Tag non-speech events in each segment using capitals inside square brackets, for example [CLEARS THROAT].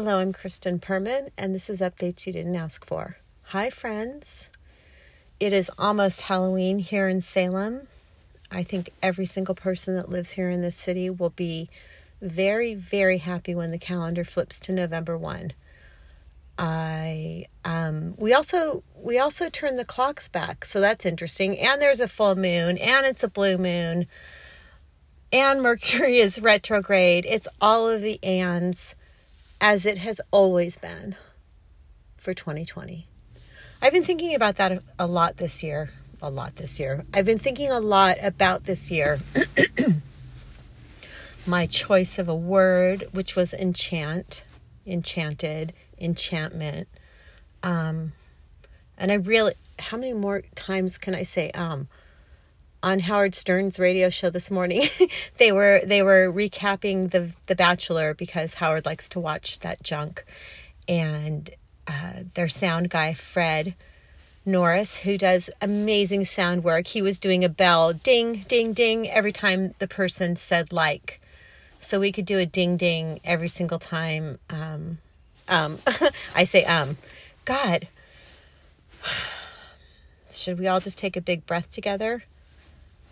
Hello, I'm Kristen Perman, and this is Updates You Didn't Ask For. Hi, friends. It is almost Halloween here in Salem. I think every single person that lives here in this city will be very, very happy when the calendar flips to November 1. I um we also we also turn the clocks back, so that's interesting. And there's a full moon and it's a blue moon. And Mercury [LAUGHS] is retrograde. It's all of the ands as it has always been for 2020. I've been thinking about that a lot this year. A lot this year. I've been thinking a lot about this year. [CLEARS THROAT] My choice of a word, which was enchant, enchanted, enchantment. Um, and I really, how many more times can I say um? On Howard Stern's radio show this morning, [LAUGHS] they were they were recapping the the Bachelor because Howard likes to watch that junk, and uh, their sound guy Fred Norris, who does amazing sound work, he was doing a bell ding ding ding every time the person said like, so we could do a ding ding every single time. Um, um, [LAUGHS] I say um, God, [SIGHS] should we all just take a big breath together?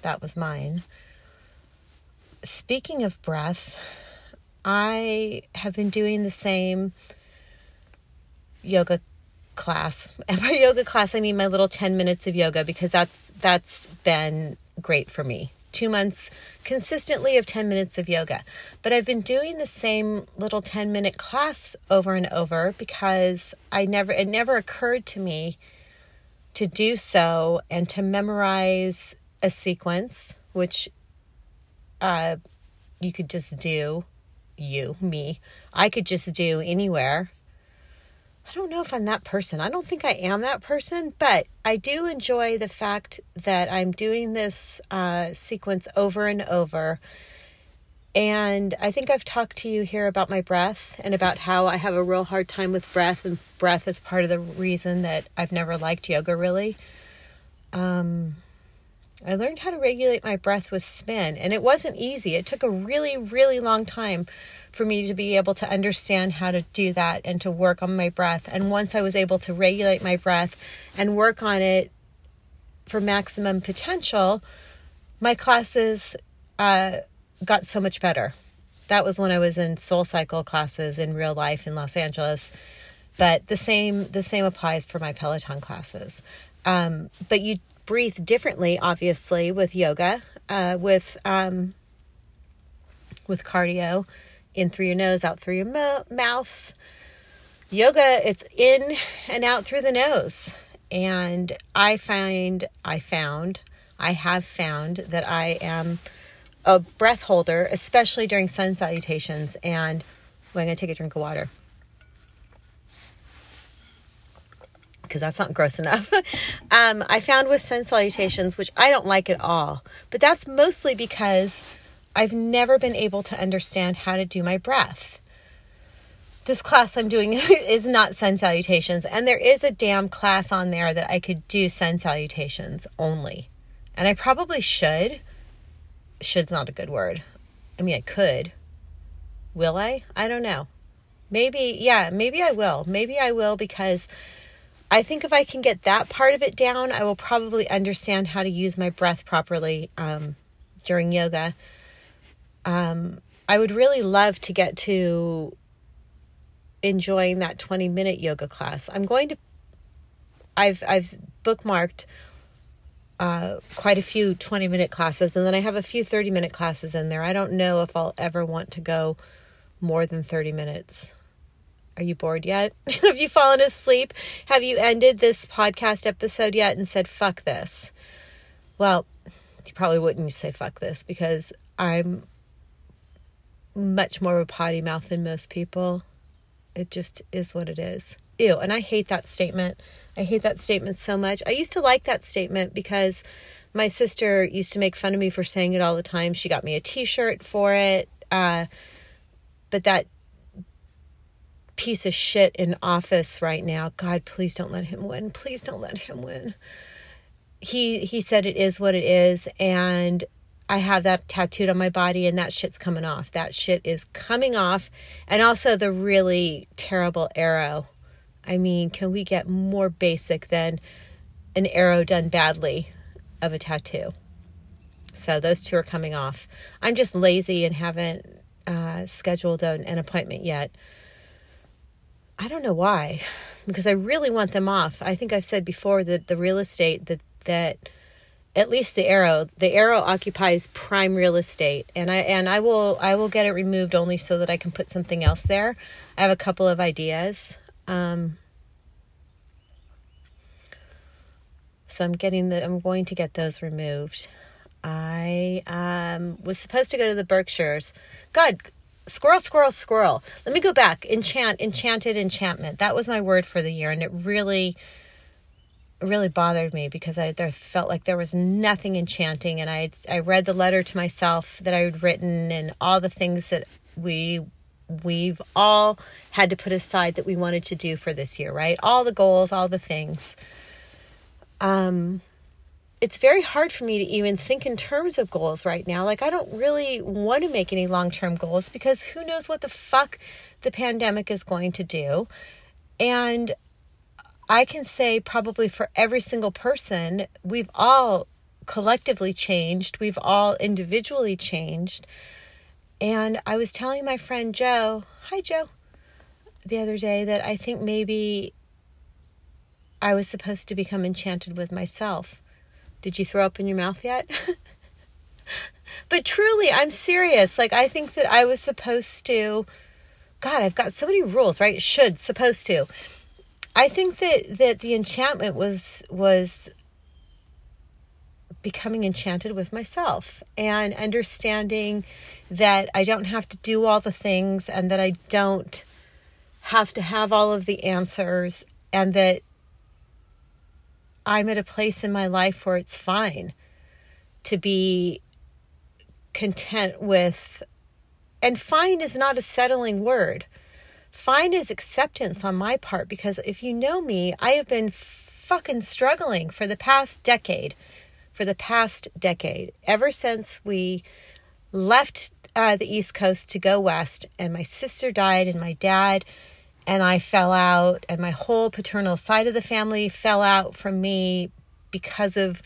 That was mine. Speaking of breath, I have been doing the same yoga class. [LAUGHS] And by yoga class, I mean my little 10 minutes of yoga because that's that's been great for me. 2 months consistently of 10 minutes of yoga. But I've been doing the same little 10 minute class over and over because I never it never occurred to me to do so and to memorize a sequence which uh you could just do you me I could just do anywhere I don't know if I'm that person. I don't think I am that person, but I do enjoy the fact that I'm doing this uh, sequence over and over. And I think I've talked to you here about my breath and about how I have a real hard time with breath, and breath is part of the reason that I've never liked yoga really. Um, I learned how to regulate my breath with spin, and it wasn't easy. It took a really, really long time for me to be able to understand how to do that and to work on my breath. And once I was able to regulate my breath and work on it for maximum potential, my classes uh, got so much better. That was when I was in Soul Cycle classes in real life in Los Angeles. But the same the same applies for my Peloton classes. Um, but you breathe differently, obviously, with yoga, uh, with um, with cardio in through your nose, out through your mo- mouth. Yoga, it's in and out through the nose. And I find, I found, I have found that I am a breath holder, especially during sun salutations. And going to take a drink of water. Because that's not gross enough. [LAUGHS] um, I found with sun salutations, which I don't like at all, but that's mostly because I've never been able to understand how to do my breath. This class I'm doing [LAUGHS] is not sun salutations, and there is a damn class on there that I could do sun salutations only. And I probably should. Should's not a good word. I mean, I could. Will I? I don't know. Maybe, yeah, maybe I will. Maybe I will because I think if I can get that part of it down, I will probably understand how to use my breath properly um, during yoga um, I would really love to get to enjoying that 20 minute yoga class. I'm going to, I've, I've bookmarked uh, quite a few 20 minute classes, and then I have a few 30 minute classes in there. I don't know if I'll ever want to go more than 30 minutes. Are you bored yet? [LAUGHS] have you fallen asleep? Have you ended this podcast episode yet and said, fuck this? Well, you probably wouldn't say fuck this because I'm much more of a potty mouth than most people. It just is what it is. Ew. And I hate that statement. I hate that statement so much. I used to like that statement because my sister used to make fun of me for saying it all the time. She got me a t shirt for it. Uh, but that piece of shit in office right now, God, please don't let him win. Please don't let him win. He he said it is what it is and I have that tattooed on my body and that shit's coming off. That shit is coming off. And also the really terrible arrow. I mean, can we get more basic than an arrow done badly of a tattoo? So those two are coming off. I'm just lazy and haven't uh, scheduled an, an appointment yet. I don't know why, because I really want them off. I think I've said before that the real estate that that at least the arrow the arrow occupies prime real estate. And i and i will i will get it removed only so that i can put something else there. I have a couple of ideas. Um, so i'm getting the i'm going to get those removed. I um, was supposed to go to the berkshires. God squirrel squirrel squirrel let me go back enchant enchanted enchantment that was my word for the year and it really really bothered me because I there felt like there was nothing enchanting and I I read the letter to myself that I had written and all the things that we we've all had to put aside that we wanted to do for this year, right? All the goals, all the things. Um it's very hard for me to even think in terms of goals right now. Like I don't really want to make any long-term goals because who knows what the fuck the pandemic is going to do. And I can say probably for every single person, we've all collectively changed, we've all individually changed. And I was telling my friend Joe, hi Joe, the other day that I think maybe I was supposed to become enchanted with myself. Did you throw up in your mouth yet? [LAUGHS] but truly, I'm serious. Like, I think that I was supposed to. God, I've got so many rules, right? Should, supposed to. I think that that the enchantment was was becoming enchanted with myself and understanding that I don't have to do all the things and that I don't have to have all of the answers and that I'm at a place in my life where it's fine to be content with and fine is not a settling word Fine is acceptance on my part because if you know me, I have been fucking struggling for the past decade. For the past decade, ever since we left uh, the East Coast to go west, and my sister died, and my dad and I fell out, and my whole paternal side of the family fell out from me because of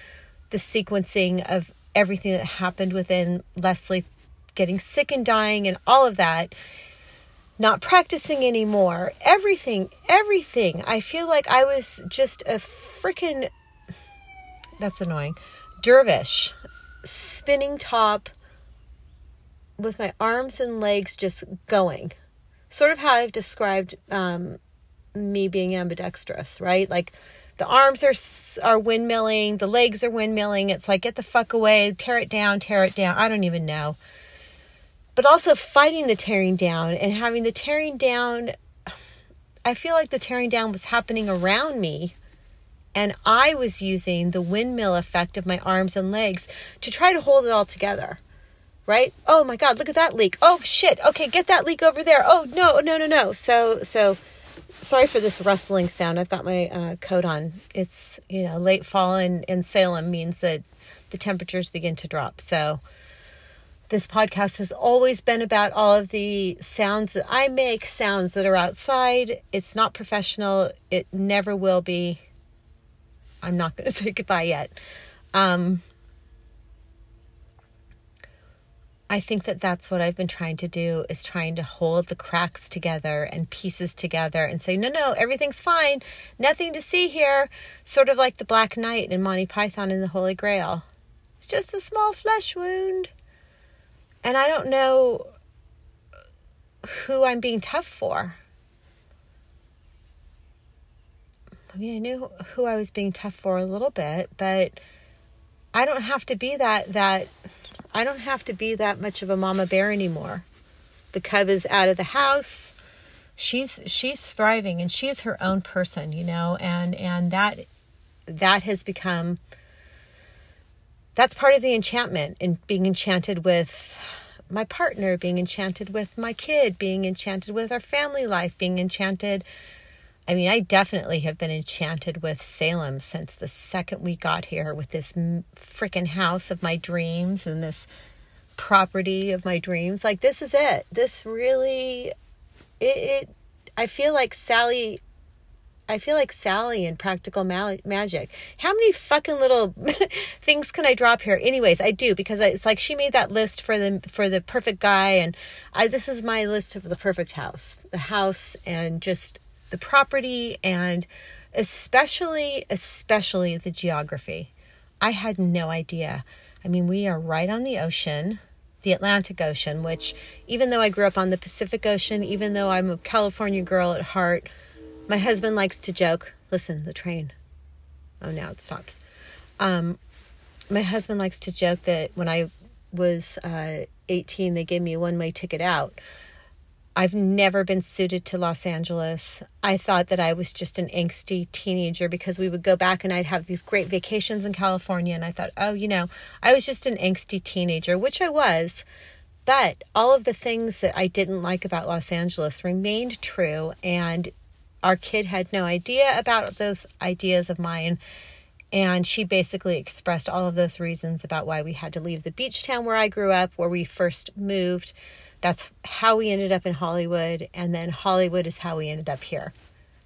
the sequencing of everything that happened within Leslie getting sick and dying and all of that not practicing anymore. Everything, everything. I feel like I was just a freaking, that's annoying, dervish, spinning top with my arms and legs just going. Sort of how I've described um, me being ambidextrous, right? Like the arms are are windmilling, the legs are windmilling. It's like get the fuck away, tear it down, tear it down. I don't even know but also fighting the tearing down and having the tearing down. I feel like the tearing down was happening around me. And I was using the windmill effect of my arms and legs to try to hold it all together. Right? Oh my God, look at that leak. Oh shit. Okay, get that leak over there. Oh no, no, no, no. So, so sorry for this rustling sound. I've got my uh, coat on. It's, you know, late fall in, in Salem means that the temperatures begin to drop. So, this podcast has always been about all of the sounds that I make, sounds that are outside. It's not professional. It never will be. I'm not going [LAUGHS] to say goodbye yet. Um, I think that that's what I've been trying to do is trying to hold the cracks together and pieces together and say, no, no, everything's fine. Nothing to see here. Sort of like the Black Knight in Monty Python and the Holy Grail. It's just a small flesh wound. And I don't know who I'm being tough for. I mean, I knew who I was being tough for a little bit, but I don't have to be that that I don't have to be that much of a mama bear anymore. The cub is out of the house. She's she's thriving and she's her own person, you know, and and that that has become that's part of the enchantment and being enchanted with my partner, being enchanted with my kid, being enchanted with our family life, being enchanted I mean, I definitely have been enchanted with Salem since the second we got here with this freaking house of my dreams and this property of my dreams. Like, this is it. This really, it, it I feel like Sally I feel like Sally in Practical Ma- Magic. How many fucking little [LAUGHS] things can I drop here? Anyways, I do because it's like she made that list for the for the perfect guy, and I this is my list of the perfect house, the house, and just the property, and especially especially the geography. I had no idea. I mean, we are right on the ocean the Atlantic Ocean, which even though I grew up on the Pacific Ocean, even though I'm a California girl at heart, my husband likes to joke. Listen, the train. Oh, now it stops. Um, my husband likes to joke that when I was uh, 18, they gave me a one way ticket out. I've never been suited to Los Angeles. I thought that I was just an angsty teenager because we would go back and I'd have these great vacations in California. And I thought, oh, you know, I was just an angsty teenager, which I was. But all of the things that I didn't like about Los Angeles remained true. And our kid had no idea about those ideas of mine. And she basically expressed all of those reasons about why we had to leave the beach town where I grew up, where we first moved. That's how we ended up in Hollywood. And then Hollywood is how we ended up here.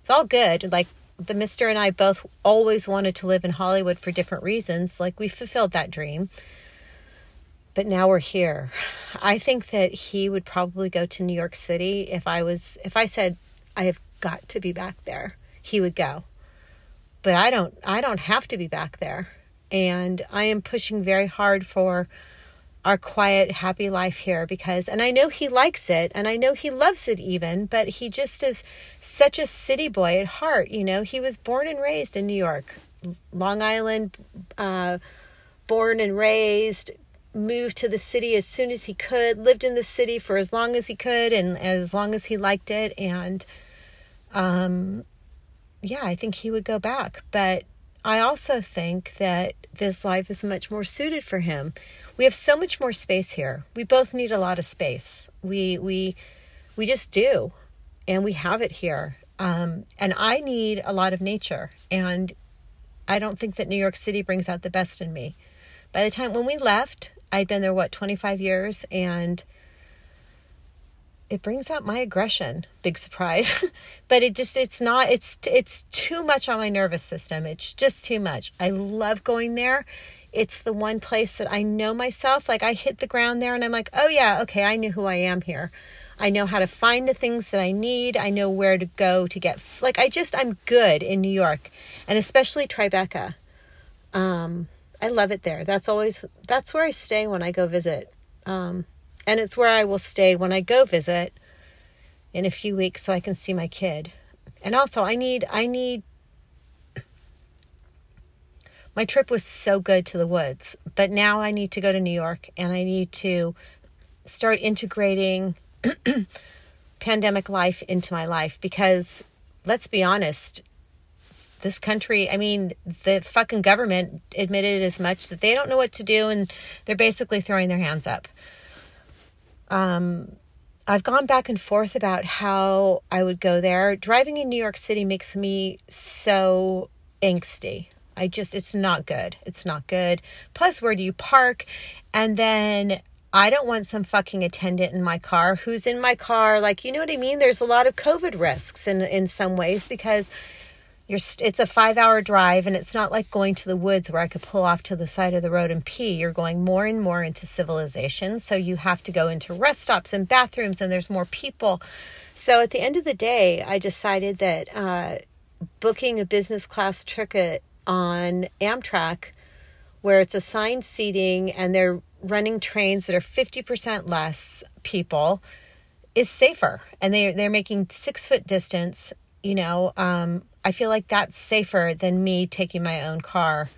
It's all good. Like the mister and I both always wanted to live in Hollywood for different reasons. Like we fulfilled that dream. But now we're here. I think that he would probably go to New York City if I was, if I said, I have got to be back there. He would go. But I don't I don't have to be back there. And I am pushing very hard for our quiet, happy life here because, and I know he likes it and I know he loves it even, but he just is such a city boy at heart. You know, he was born and raised in New York, Long Island, uh, born and raised, moved to the city as soon as he could, lived in the city for as long as he could and as long as he liked it. And um, yeah, I think he would go back. But I also think that this life is much more suited for him. We have so much more space here. We both need a lot of space. We we we just do, and we have it here. Um, and I need a lot of nature, and I don't think that New York City brings out the best in me. By the time when we left, I'd been there what 25 years, and it brings out my aggression big surprise [LAUGHS] but it just it's not it's it's too much on my nervous system it's just too much i love going there it's the one place that i know myself like i hit the ground there and i'm like oh yeah okay i knew who i am here. I know how to find the things that i need. I know where to go to get like i just i'm good in new york and especially tribeca. Um i love it there. That's always that's where i stay when i go visit. Um and it's where I will stay when I go visit in a few weeks so I can see my kid. And also I need I need my trip was so good to the woods, but now I need to go to New York and I need to start integrating [CLEARS THROAT] pandemic life into my life because let's be honest, this country, I mean, the fucking government admitted as much that they don't know what to do and they're basically throwing their hands up um, I've gone back and forth about how I would go there. Driving in New York City makes me so angsty. I just, it's not good. It's not good. Plus, where do you park? And then I don't want some fucking attendant in my car who's in my car. Like, you know what I mean? There's a lot of COVID risks in, in some ways because you're it's a 5 hour drive and it's not like going to the woods where I could pull off to the side of the road and pee you're going more and more into civilization so you have to go into rest stops and bathrooms and there's more people so at the end of the day I decided that uh, booking a business class ticket on Amtrak where it's assigned seating and they're running trains that are 50% less people is safer and they they're making 6 foot distance you know um, I feel like that's safer than me taking my own car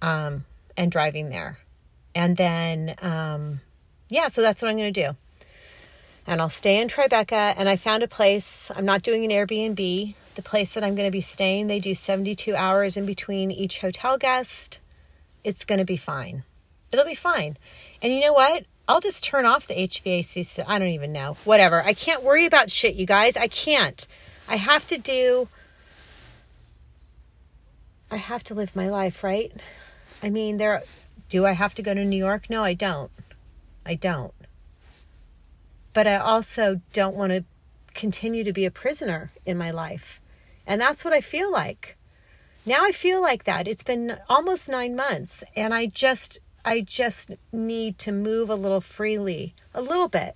um, and driving there. And then, um, yeah, so that's what I'm going to do. And I'll stay in Tribeca. And I found a place. I'm not doing an Airbnb. The place that I'm going to be staying, they do 72 hours in between each hotel guest. It's going to be fine. It'll be fine. And you know what? I'll just turn off the HVAC. So I don't even know. Whatever. I can't worry about shit, you guys. I can't. I have to do I have to live my life, right? I mean, there do I have to go to New York? No, I don't. I don't. But I also don't want to continue to be a prisoner in my life. And that's what I feel like. Now I feel like that. It's been almost 9 months and I just I just need to move a little freely, a little bit.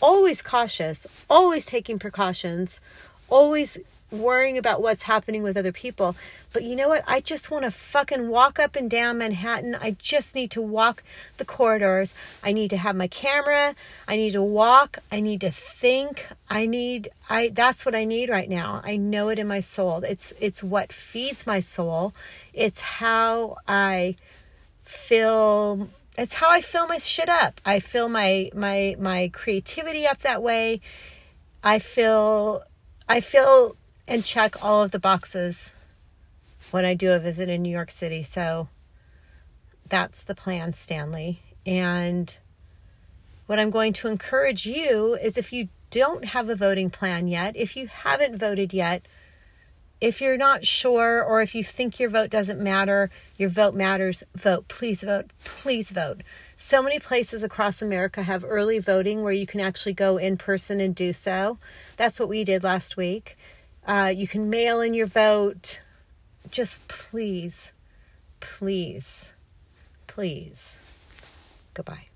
Always cautious, always taking precautions, always worrying about what's happening with other people. But you know what? I just want to fucking walk up and down Manhattan. I just need to walk the corridors. I need to have my camera. I need to walk. I need to think. I need I that's what I need right now. I know it in my soul. It's it's what feeds my soul. It's how I fill it's how I fill my shit up. I fill my my my creativity up that way. I feel I feel and check all of the boxes when I do a visit in New York City. So that's the plan, Stanley. And what I'm going to encourage you is if you don't have a voting plan yet, if you haven't voted yet, if you're not sure or if you think your vote doesn't matter, your vote matters, vote. Please vote. Please vote. So many places across America have early voting where you can actually go in person and do so. That's what we did last week. Uh, you can mail in your vote. Just please, please, please. Goodbye.